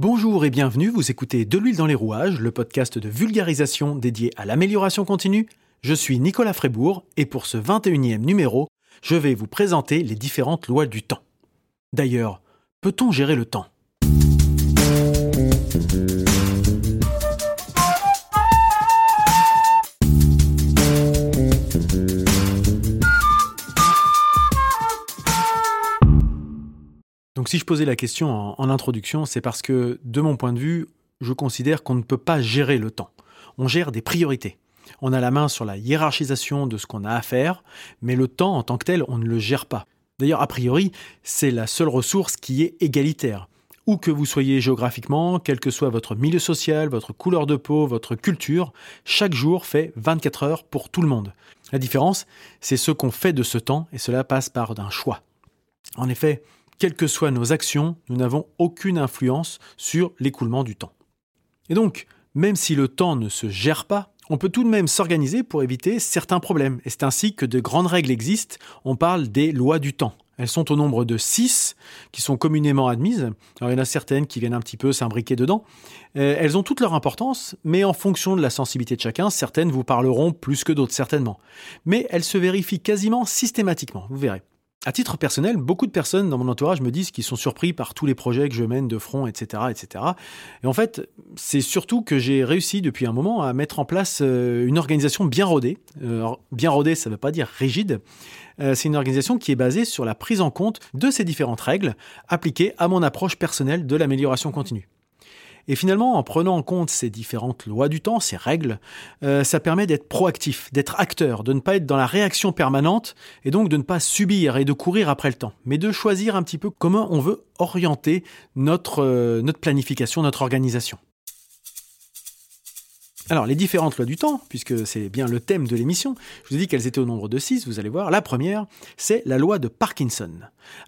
Bonjour et bienvenue, vous écoutez De l'huile dans les rouages, le podcast de vulgarisation dédié à l'amélioration continue. Je suis Nicolas Frébourg et pour ce 21e numéro, je vais vous présenter les différentes lois du temps. D'ailleurs, peut-on gérer le temps? Donc si je posais la question en, introduction, c'est parce que, de mon point de vue, je considère qu'on ne peut pas gérer le temps. On gère des priorités. On a la main sur la hiérarchisation de ce qu'on a à faire, mais le temps en tant que tel, on ne le gère pas. D'ailleurs, a priori, c'est la seule ressource qui est égalitaire. Où que vous soyez géographiquement, quel que soit votre milieu social, votre couleur de peau, votre culture, chaque jour fait 24 heures pour tout le monde. La différence, c'est ce qu'on fait de ce temps, et cela passe par un choix. En effet, quelles que soient nos actions, nous n'avons aucune influence sur l'écoulement du temps. Et donc, même si le temps ne se gère pas, on peut tout de même s'organiser pour éviter certains problèmes. Et c'est ainsi que de grandes règles existent. On parle des lois du temps. Elles sont au nombre de six qui sont communément admises. Alors, il y en a certaines qui viennent un petit peu s'imbriquer dedans. Euh, elles ont toute leur importance, mais en fonction de la sensibilité de chacun, certaines vous parleront plus que d'autres certainement. Mais elles se vérifient quasiment systématiquement, vous verrez. À titre personnel, beaucoup de personnes dans mon entourage me disent qu'ils sont surpris par tous les projets que je mène de front, etc., etc. Et en fait, c'est surtout que j'ai réussi depuis un moment à mettre en place euh, une organisation bien rodée. Euh, bien rodée, ça ne veut pas dire rigide. Euh, c'est une organisation qui est basée sur la prise en compte de ces différentes règles appliquées à mon approche personnelle de l'amélioration continue. Et finalement, en prenant en compte ces différentes lois du temps, ces règles, euh, ça permet d'être proactif, d'être acteur, de ne pas être dans la réaction permanente et donc de ne pas subir et de courir après le temps, mais de choisir un petit peu comment on veut orienter notre, euh, notre planification, notre organisation. Alors, les différentes lois du temps, puisque c'est bien le thème de l'émission, je vous ai dit qu'elles étaient au nombre de six, vous allez voir. La première, c'est la loi de Parkinson.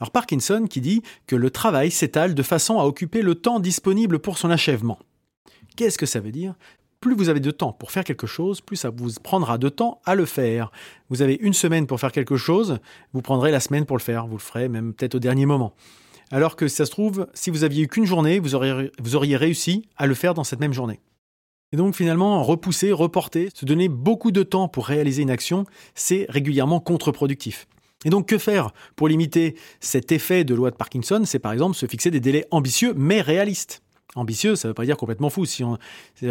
Alors, Parkinson qui dit que le travail s'étale de façon à occuper le temps disponible pour son achèvement. Qu'est-ce que ça veut dire? Plus vous avez de temps pour faire quelque chose, plus ça vous prendra de temps à le faire. Vous avez une semaine pour faire quelque chose, vous prendrez la semaine pour le faire. Vous le ferez même peut-être au dernier moment. Alors que ça se trouve, si vous aviez eu qu'une journée, vous auriez, vous auriez réussi à le faire dans cette même journée. Et donc finalement, repousser, reporter, se donner beaucoup de temps pour réaliser une action, c'est régulièrement contre-productif. Et donc que faire pour limiter cet effet de loi de Parkinson? C'est par exemple se fixer des délais ambitieux mais réalistes. Ambitieux, ça ne veut pas dire complètement fou. Si, on,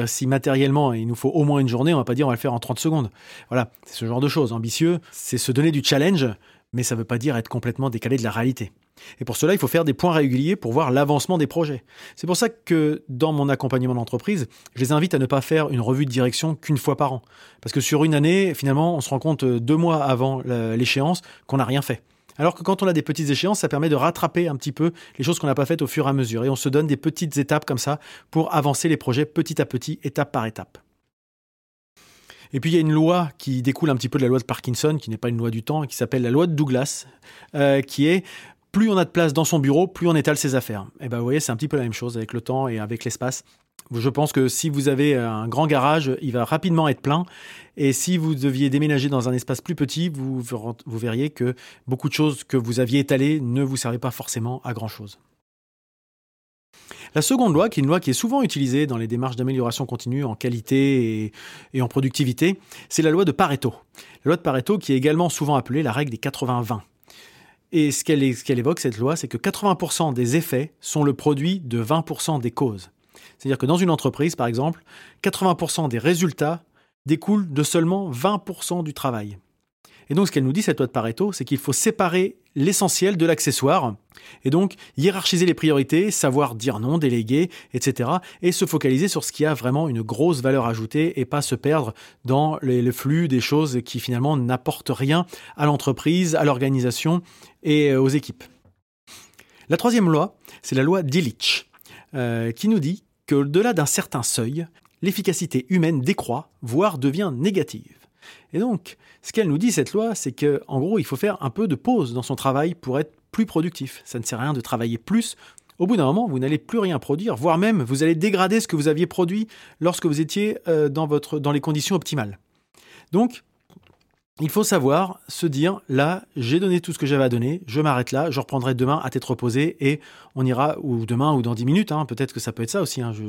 si matériellement il nous faut au moins une journée, on va pas dire on va le faire en 30 secondes. Voilà, c'est ce genre de choses. Ambitieux, c'est se donner du challenge, mais ça ne veut pas dire être complètement décalé de la réalité. Et pour cela, il faut faire des points réguliers pour voir l'avancement des projets. C'est pour ça que dans mon accompagnement d'entreprise, je les invite à ne pas faire une revue de direction qu'une fois par an. Parce que sur une année, finalement, on se rend compte euh, deux mois avant l'échéance qu'on n'a rien fait. Alors que quand on a des petites échéances, ça permet de rattraper un petit peu les choses qu'on n'a pas faites au fur et à mesure. Et on se donne des petites étapes comme ça pour avancer les projets petit à petit, étape par étape. Et puis il y a une loi qui découle un petit peu de la loi de Parkinson, qui n'est pas une loi du temps, qui s'appelle la loi de Douglas, euh, qui est plus on a de place dans son bureau, plus on étale ses affaires. Et ben vous voyez, c'est un petit peu la même chose avec le temps et avec l'espace. Je pense que si vous avez un grand garage, il va rapidement être plein. Et si vous deviez déménager dans un espace plus petit, vous, vous verriez que beaucoup de choses que vous aviez étalées ne vous servaient pas forcément à grand chose. La seconde loi, qui est une loi qui est souvent utilisée dans les démarches d'amélioration continue en qualité et, en productivité, c'est la loi de Pareto. La loi de Pareto qui est également souvent appelée la règle des 80-20. Et ce qu'elle évoque, cette loi, c'est que 80% des effets sont le produit de 20% des causes. C'est-à-dire que dans une entreprise, par exemple, 80% des résultats découlent de seulement 20% du travail. Et donc, ce qu'elle nous dit, cette loi de Pareto, c'est qu'il faut séparer l'essentiel de l'accessoire, et donc hiérarchiser les priorités, savoir dire non, déléguer, etc., et se focaliser sur ce qui a vraiment une grosse valeur ajoutée, et pas se perdre dans le flux des choses qui finalement n'apportent rien à l'entreprise, à l'organisation et euh, aux équipes. La troisième loi, c'est la loi d'Illich, euh, qui nous dit qu'au-delà d'un certain seuil, l'efficacité humaine décroît, voire devient négative. Et donc, ce qu'elle nous dit, cette loi, c'est qu'en gros, il faut faire un peu de pause dans son travail pour être plus productif. Ça ne sert à rien de travailler plus. Au bout d'un moment, vous n'allez plus rien produire, voire même vous allez dégrader ce que vous aviez produit lorsque vous étiez euh, dans, dans les conditions optimales. Donc, il faut savoir se dire là, j'ai donné tout ce que j'avais à donner, je m'arrête là, je reprendrai demain à tête reposée et on ira, ou demain ou dans 10 minutes, hein, peut-être que ça peut être ça aussi. Hein, je...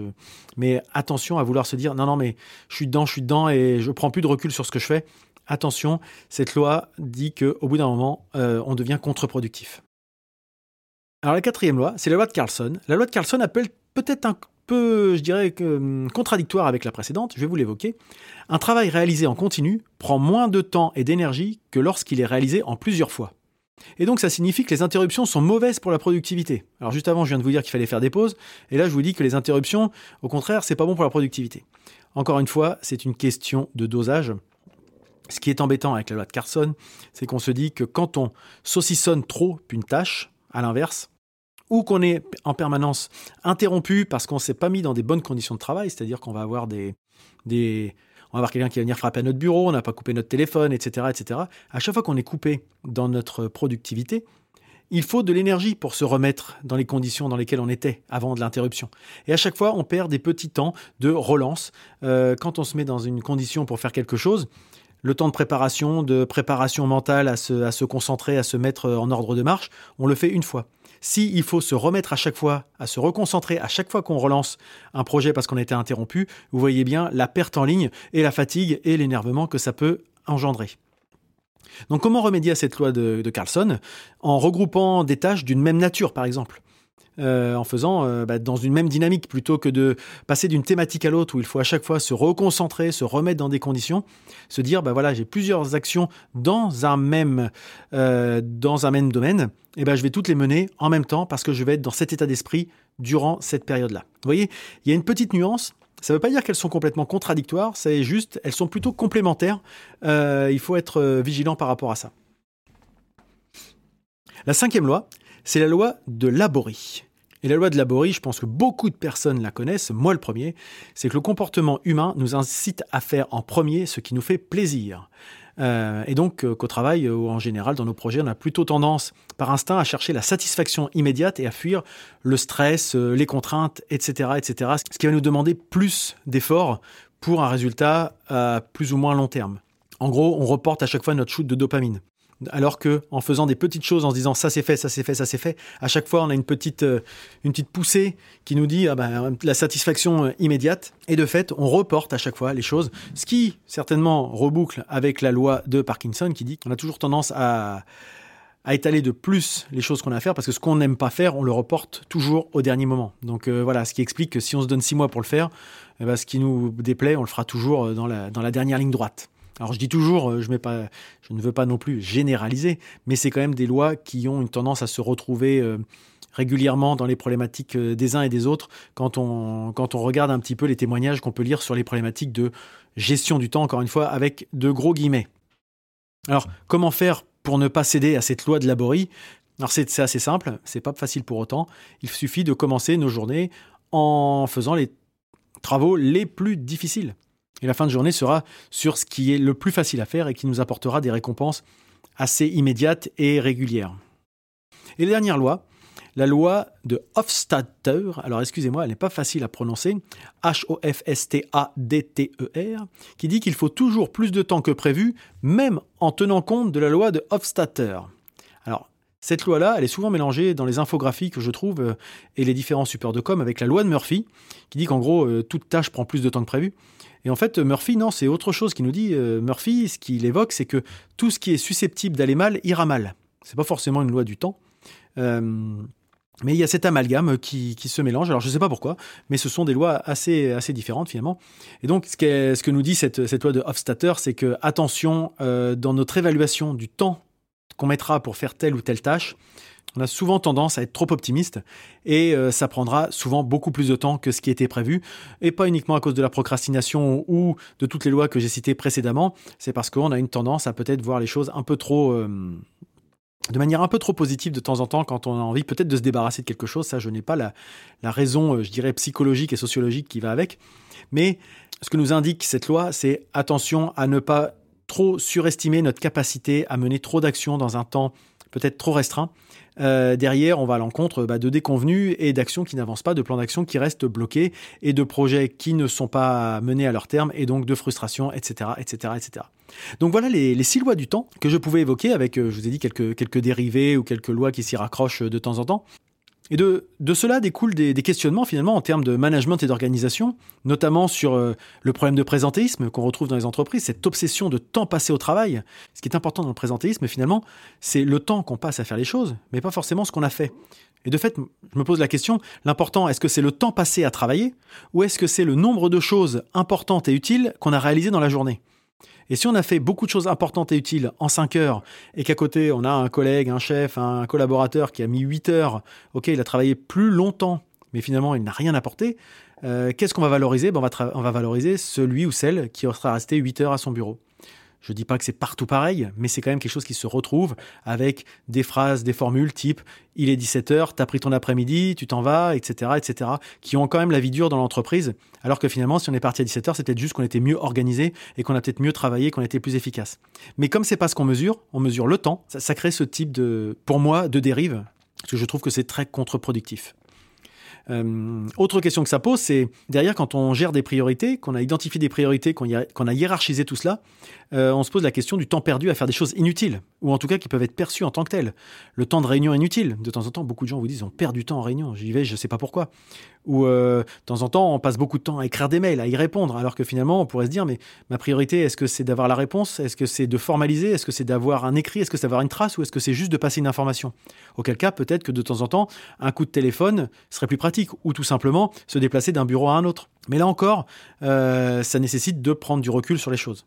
Mais attention à vouloir se dire non, non, mais je suis dedans, je suis dedans et je prends plus de recul sur ce que je fais. Attention, cette loi dit qu'au bout d'un moment, euh, on devient contre-productif. Alors la quatrième loi, c'est la loi de Carlson. La loi de Carlson appelle peut-être un peu, je dirais, hum, contradictoire avec la précédente, je vais vous l'évoquer. Un travail réalisé en continu prend moins de temps et d'énergie que lorsqu'il est réalisé en plusieurs fois. Et donc ça signifie que les interruptions sont mauvaises pour la productivité. Alors juste avant, je viens de vous dire qu'il fallait faire des pauses, et là je vous dis que les interruptions, au contraire, c'est pas bon pour la productivité. Encore une fois, c'est une question de dosage. Ce qui est embêtant avec la loi de Carson, c'est qu'on se dit que quand on saucissonne trop une tâche, à l'inverse, ou qu'on est en permanence interrompu parce qu'on ne s'est pas mis dans des bonnes conditions de travail, c'est-à-dire qu'on va avoir des, on va avoir quelqu'un qui va venir frapper à notre bureau, on n'a pas coupé notre téléphone, etc., etc. À chaque fois qu'on est coupé dans notre productivité, il faut de l'énergie pour se remettre dans les conditions dans lesquelles on était avant de l'interruption. Et à chaque fois, on perd des petits temps de relance. Euh, quand on se met dans une condition pour faire quelque chose, le temps de préparation, de préparation mentale à se, concentrer, à se mettre en ordre de marche, on le fait une fois. Si il faut se remettre à chaque fois, à se reconcentrer à chaque fois qu'on relance un projet parce qu'on a été interrompu, vous voyez bien la perte en ligne et la fatigue et l'énervement que ça peut engendrer. Donc comment remédier à cette loi de Carlson? En regroupant des tâches d'une même nature, par exemple. Euh, en faisant euh, bah, dans une même dynamique plutôt que de passer d'une thématique à l'autre où il faut à chaque fois se reconcentrer, se remettre dans des conditions, se dire bah voilà j'ai plusieurs actions dans un même euh, dans un même domaine, et ben je vais toutes les mener en même temps parce que je vais être dans cet état d'esprit durant cette période-là. Vous voyez, il y a une petite nuance. Ça ne veut pas dire qu'elles sont complètement contradictoires, c'est juste, elles sont plutôt complémentaires. il faut être vigilant par rapport à ça. La cinquième loi, c'est la loi de Laborie. Et la loi de Laborie, je pense que beaucoup de personnes la connaissent, moi le premier, c'est que le comportement humain nous incite à faire en premier ce qui nous fait plaisir. Euh, et donc euh, qu'au travail ou en général dans nos projets, on a plutôt tendance par instinct à chercher la satisfaction immédiate et à fuir le stress, euh, les contraintes, etc., etc. Ce qui va nous demander plus d'efforts pour un résultat à plus ou moins long terme. En gros, on reporte à chaque fois notre shoot de dopamine. Alors que en faisant des petites choses, en se disant ça c'est fait, ça c'est fait, ça c'est fait, à chaque fois on a une petite, euh, une petite poussée qui nous dit ah ben, la satisfaction euh, immédiate. Et de fait, on reporte à chaque fois les choses, ce qui certainement reboucle avec la loi de Parkinson qui dit qu'on a toujours tendance à, étaler de plus les choses qu'on a à faire parce que ce qu'on n'aime pas faire, on le reporte toujours au dernier moment. Donc euh, voilà, ce qui explique que si on se donne six mois pour le faire, eh ben, ce qui nous déplaît, on le fera toujours dans la dernière ligne droite. Alors je dis toujours, euh, je, ne veux pas non plus généraliser, mais c'est quand même des lois qui ont une tendance à se retrouver euh, régulièrement dans les problématiques euh, des uns et des autres quand on, quand on regarde un petit peu les témoignages qu'on peut lire sur les problématiques de gestion du temps, encore une fois, avec de gros guillemets. Alors comment faire pour ne pas céder à cette loi de Laborie? Alors c'est assez simple, c'est pas facile pour autant. Il suffit de commencer nos journées en faisant les travaux les plus difficiles. Et la fin de journée sera sur ce qui est le plus facile à faire et qui nous apportera des récompenses assez immédiates et régulières. Et la dernière loi, la loi de Hofstadter, alors excusez-moi, elle n'est pas facile à prononcer, H-O-F-S-T-A-D-T-E-R, qui dit qu'il faut toujours plus de temps que prévu, même en tenant compte de la loi de Hofstadter. Alors, cette loi-là, elle est souvent mélangée dans les infographies que je trouve euh, et les différents supports de com avec la loi de Murphy, qui dit qu'en gros, euh, toute tâche prend plus de temps que prévu. Et en fait, Murphy, non, c'est autre chose qui nous dit. Euh, Murphy, ce qu'il évoque, c'est que tout ce qui est susceptible d'aller mal ira mal. C'est pas forcément une loi du temps. Euh, mais il y a cet amalgame qui, se mélange. Alors je ne sais pas pourquoi, mais ce sont des lois assez, différentes finalement. Et donc ce, que nous dit cette, cette loi de Hofstadter, c'est que attention euh, dans notre évaluation du temps qu'on mettra pour faire telle ou telle tâche, on a souvent tendance à être trop optimiste et euh, ça prendra souvent beaucoup plus de temps que ce qui était prévu et pas uniquement à cause de la procrastination ou de toutes les lois que j'ai citées précédemment, c'est parce qu'on a une tendance à peut-être voir les choses un peu trop euh, de manière un peu trop positive de temps en temps quand on a envie peut-être de se débarrasser de quelque chose. Ça, je n'ai pas la, raison, euh, je dirais, psychologique et sociologique qui va avec. Mais ce que nous indique cette loi, c'est attention à ne pas trop surestimer notre capacité à mener trop d'actions dans un temps peut-être trop restreint. Euh, derrière, on va à l'encontre bah, de déconvenus et d'actions qui n'avancent pas, de plans d'action qui restent bloqués et de projets qui ne sont pas menés à leur terme et donc de frustration, etc., etc., etc. Donc voilà les, six lois du temps que je pouvais évoquer avec, euh, je vous ai dit, quelques dérivés ou quelques lois qui s'y raccrochent de temps en temps. Et de, cela découlent des, questionnements finalement en termes de management et d'organisation, notamment sur euh, le problème de présentéisme qu'on retrouve dans les entreprises, cette obsession de temps passé au travail. Ce qui est important dans le présentéisme finalement, c'est le temps qu'on passe à faire les choses, mais pas forcément ce qu'on a fait. Et de fait, je me pose la question, l'important, est-ce que c'est le temps passé à travailler, ou est-ce que c'est le nombre de choses importantes et utiles qu'on a réalisées dans la journée? Et si on a fait beaucoup de choses importantes et utiles en 5 heures et qu'à côté on a un collègue, un chef, un collaborateur qui a mis 8 heures, ok, il a travaillé plus longtemps, mais finalement il n'a rien apporté, euh, qu'est-ce qu'on va valoriser? Ben, on, va on va valoriser celui ou celle qui sera resté 8 heures à son bureau. Je dis pas que c'est partout pareil, mais c'est quand même quelque chose qui se retrouve avec des phrases, des formules type il est 17h, t'as pris ton après-midi, tu t'en vas, etc., etc., qui ont quand même la vie dure dans l'entreprise, alors que finalement, si on est parti à 17h, c'est peut-être juste qu'on était mieux organisé et qu'on a peut-être mieux travaillé, qu'on était plus efficace. Mais comme c'est pas ce qu'on mesure, on mesure le temps, ça, ça crée ce type de, pour moi, de dérive, parce que je trouve que c'est très contre-productif. Euh, autre question que ça pose, c'est derrière quand on gère des priorités, qu'on a identifié des priorités, qu'on a, hiérarchisé tout cela, euh, on se pose la question du temps perdu à faire des choses inutiles, ou en tout cas qui peuvent être perçues en tant que telles. Le temps de réunion inutile. De temps en temps, beaucoup de gens vous disent on perd du temps en réunion. J'y vais, je ne sais pas pourquoi. Ou euh, de temps en temps, on passe beaucoup de temps à écrire des mails, à y répondre, alors que finalement, on pourrait se dire mais ma priorité, est-ce que c'est d'avoir la réponse? Est-ce que c'est de formaliser? Est-ce que c'est d'avoir un écrit? Est-ce que c'est d'avoir une trace? Ou est-ce que c'est juste de passer une information? Auquel cas, peut-être que de temps en temps, un coup de téléphone serait plus pratique, ou tout simplement se déplacer d'un bureau à un autre. Mais là encore, euh, ça nécessite de prendre du recul sur les choses.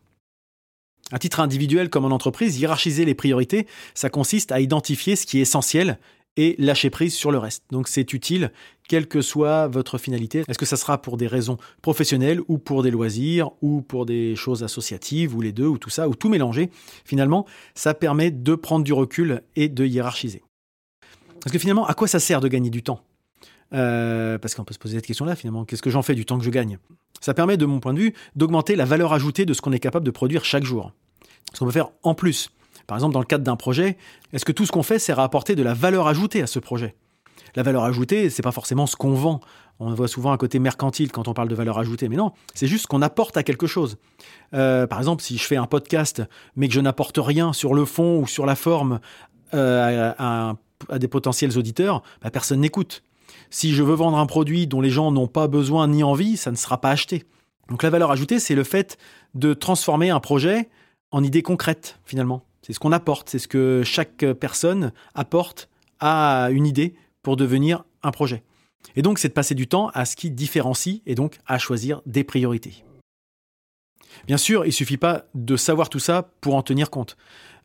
À titre individuel comme en entreprise, hiérarchiser les priorités, ça consiste à identifier ce qui est essentiel et lâcher prise sur le reste. Donc c'est utile, quelle que soit votre finalité. Est-ce que ça sera pour des raisons professionnelles ou pour des loisirs ou pour des choses associatives ou les deux ou tout ça ou tout mélanger Finalement, ça permet de prendre du recul et de hiérarchiser. Parce que finalement, à quoi ça sert de gagner du temps? Euh, Parce qu'on peut se poser cette question-là finalement. Qu'est-ce que j'en fais du temps que je gagne? Ça permet, de mon point de vue, d'augmenter la valeur ajoutée de ce qu'on est capable de produire chaque jour. Ce qu'on peut faire en plus. Par exemple, dans le cadre d'un projet, est-ce que tout ce qu'on fait sert à apporter de la valeur ajoutée à ce projet? La valeur ajoutée, c'est pas forcément ce qu'on vend. On voit souvent un côté mercantile quand on parle de valeur ajoutée, mais non, c'est juste qu'on apporte à quelque chose. Euh, par exemple, si je fais un podcast, mais que je n'apporte rien sur le fond ou sur la forme euh, à, des potentiels auditeurs, bah, personne n'écoute. Si je veux vendre un produit dont les gens n'ont pas besoin ni envie, ça ne sera pas acheté. Donc la valeur ajoutée, c'est le fait de transformer un projet en idée concrète, finalement. C'est ce qu'on apporte, c'est ce que chaque personne apporte à une idée pour devenir un projet. Et donc, c'est de passer du temps à ce qui différencie et donc à choisir des priorités. Bien sûr, il ne suffit pas de savoir tout ça pour en tenir compte.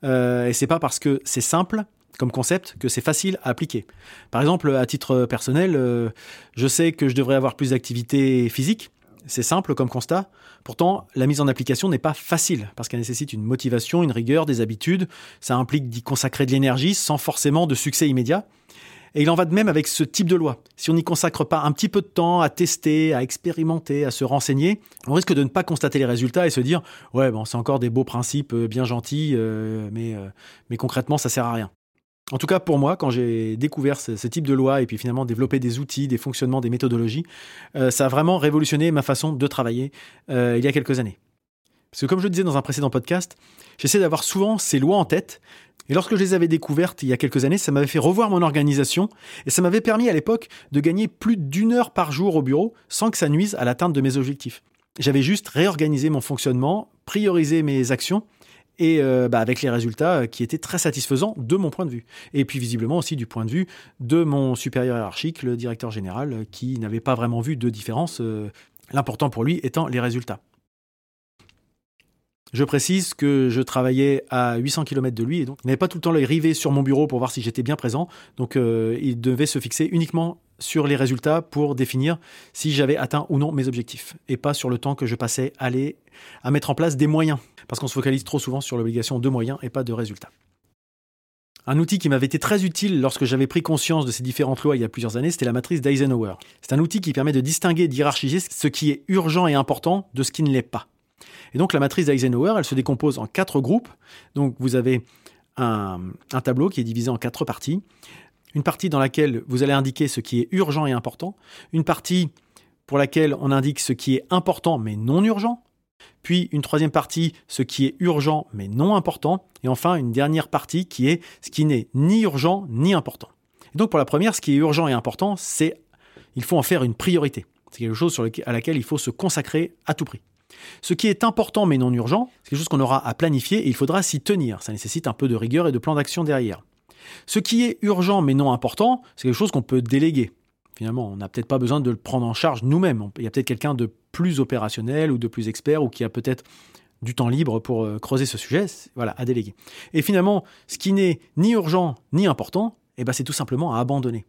Euh, et c'est pas parce que c'est simple comme concept que c'est facile à appliquer. Par exemple, à titre personnel, euh, je sais que je devrais avoir plus d'activité physique, c'est simple comme constat. Pourtant, la mise en application n'est pas facile parce qu'elle nécessite une motivation, une rigueur, des habitudes. Ça implique d'y consacrer de l'énergie sans forcément de succès immédiat. Et il en va de même avec ce type de loi. Si on n'y consacre pas un petit peu de temps à tester, à expérimenter, à se renseigner, on risque de ne pas constater les résultats et se dire ouais bon c'est encore des beaux principes euh, bien gentils, euh, mais mais concrètement ça sert à rien. En tout cas, pour moi, quand j'ai découvert ce, type de loi et puis finalement développé des outils, des fonctionnements, des méthodologies, euh, ça a vraiment révolutionné ma façon de travailler euh, il y a quelques années. Parce que comme je le disais dans un précédent podcast, j'essaie d'avoir souvent ces lois en tête. Et lorsque je les avais découvertes il y a quelques années, ça m'avait fait revoir mon organisation et ça m'avait permis à l'époque de gagner plus d'une heure par jour au bureau sans que ça nuise à l'atteinte de mes objectifs. J'avais juste réorganisé mon fonctionnement, priorisé mes actions et euh, bah, avec les résultats euh, qui étaient très satisfaisants de mon point de vue. Et puis visiblement aussi du point de vue de mon supérieur hiérarchique, le directeur général, euh, qui n'avait pas vraiment vu de différence, l'important pour lui étant les résultats. Je précise que je travaillais à 800 km de lui et donc il n'avait pas tout le temps l'œil rivé sur mon bureau pour voir si j'étais bien présent. Donc il devait se fixer uniquement sur les résultats pour définir si j'avais atteint ou non mes objectifs et pas sur le temps que je passais à, à mettre en place des moyens parce qu'on se focalise trop souvent sur l'obligation de moyens et pas de résultats. Un outil qui m'avait été très utile lorsque j'avais pris conscience de ces différentes lois il y a plusieurs années, c'était la matrice d'Eisenhower. C'est un outil qui permet de distinguer d'hierarchiser ce qui est urgent et important de ce qui ne l'est pas. Et donc la matrice d'Eisenhower, elle se décompose en quatre groupes. Donc vous avez un, tableau qui est divisé en quatre parties. Une partie dans laquelle vous allez indiquer ce qui est urgent et important. Une partie pour laquelle on indique ce qui est important mais non urgent. Puis une troisième partie, ce qui est urgent mais non important. Et enfin une dernière partie qui est ce qui n'est ni urgent ni important. Et donc pour la première, ce qui est urgent et important, c'est il faut en faire une priorité. C'est quelque chose à laquelle il faut se consacrer à tout prix. Ce qui est important mais non urgent, c'est quelque chose qu'on aura à planifier et il faudra s'y tenir. Ça nécessite un peu de rigueur et de plan d'action derrière. Ce qui est urgent mais non important, c'est quelque chose qu'on peut déléguer. Finalement, on n'a peut-être pas besoin de le prendre en charge nous-mêmes. Il y a peut-être quelqu'un de plus opérationnel ou de plus expert ou qui a peut-être du temps libre pour euh, creuser ce sujet, voilà, à déléguer. Et finalement, ce qui n'est ni urgent ni important, eh ben, c'est tout simplement à abandonner.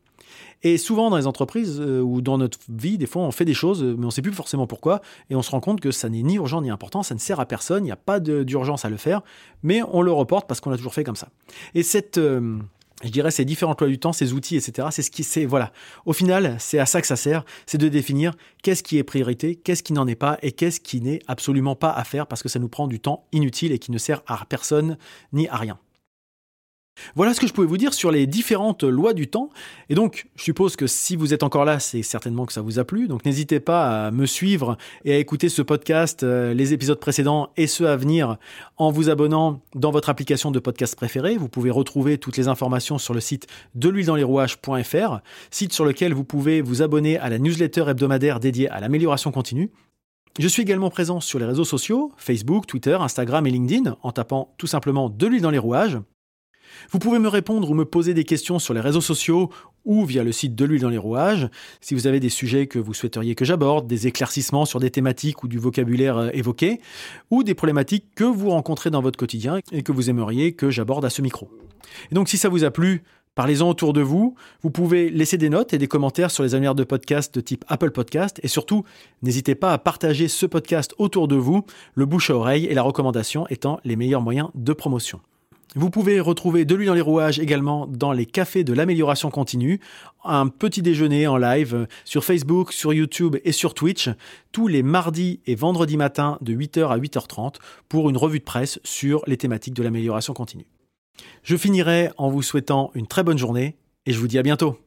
Et souvent dans les entreprises euh, ou dans notre vie, des fois on fait des choses, mais on ne sait plus forcément pourquoi, et on se rend compte que ça n'est ni urgent ni important, ça ne sert à personne, il n'y a pas d'urgence à le faire, mais on le reporte parce qu'on l'a toujours fait comme ça. Et cette... Euh, je dirais ces différents emplois du temps, ces outils, etc. C'est ce qui, c'est voilà. Au final, c'est à ça que ça sert, c'est de définir qu'est-ce qui est priorité, qu'est-ce qui n'en est pas, et qu'est-ce qui n'est absolument pas à faire parce que ça nous prend du temps inutile et qui ne sert à personne ni à rien. Voilà ce que je pouvais vous dire sur les différentes lois du temps. Et donc, je suppose que si vous êtes encore là, c'est certainement que ça vous a plu. Donc, n'hésitez pas à me suivre et à écouter ce podcast, euh, les épisodes précédents et ceux à venir en vous abonnant dans votre application de podcast préférée. Vous pouvez retrouver toutes les informations sur le site de l'huile dans les rouages.fr, site sur lequel vous pouvez vous abonner à la newsletter hebdomadaire dédiée à l'amélioration continue. Je suis également présent sur les réseaux sociaux, Facebook, Twitter, Instagram et LinkedIn, en tapant tout simplement de l'huile dans les rouages. Vous pouvez me répondre ou me poser des questions sur les réseaux sociaux ou via le site de l'huile dans les rouages. Si vous avez des sujets que vous souhaiteriez que j'aborde, des éclaircissements sur des thématiques ou du vocabulaire euh, évoqué, ou des problématiques que vous rencontrez dans votre quotidien et que vous aimeriez que j'aborde à ce micro. Et donc si ça vous a plu, Parlez-en autour de vous. Vous pouvez laisser des notes et des commentaires sur les annuaires de podcast de type Apple Podcast. Et surtout, n'hésitez pas à partager ce podcast autour de vous, le bouche à oreille et la recommandation étant les meilleurs moyens de promotion. Vous pouvez retrouver de l'huile dans les rouages également dans les cafés de l'amélioration continue, un petit déjeuner en live sur Facebook, sur YouTube et sur Twitch tous les mardis et vendredis matins de 8h à 8h30 pour une revue de presse sur les thématiques de l'amélioration continue. Je finirai en vous souhaitant une très bonne journée et je vous dis à bientôt.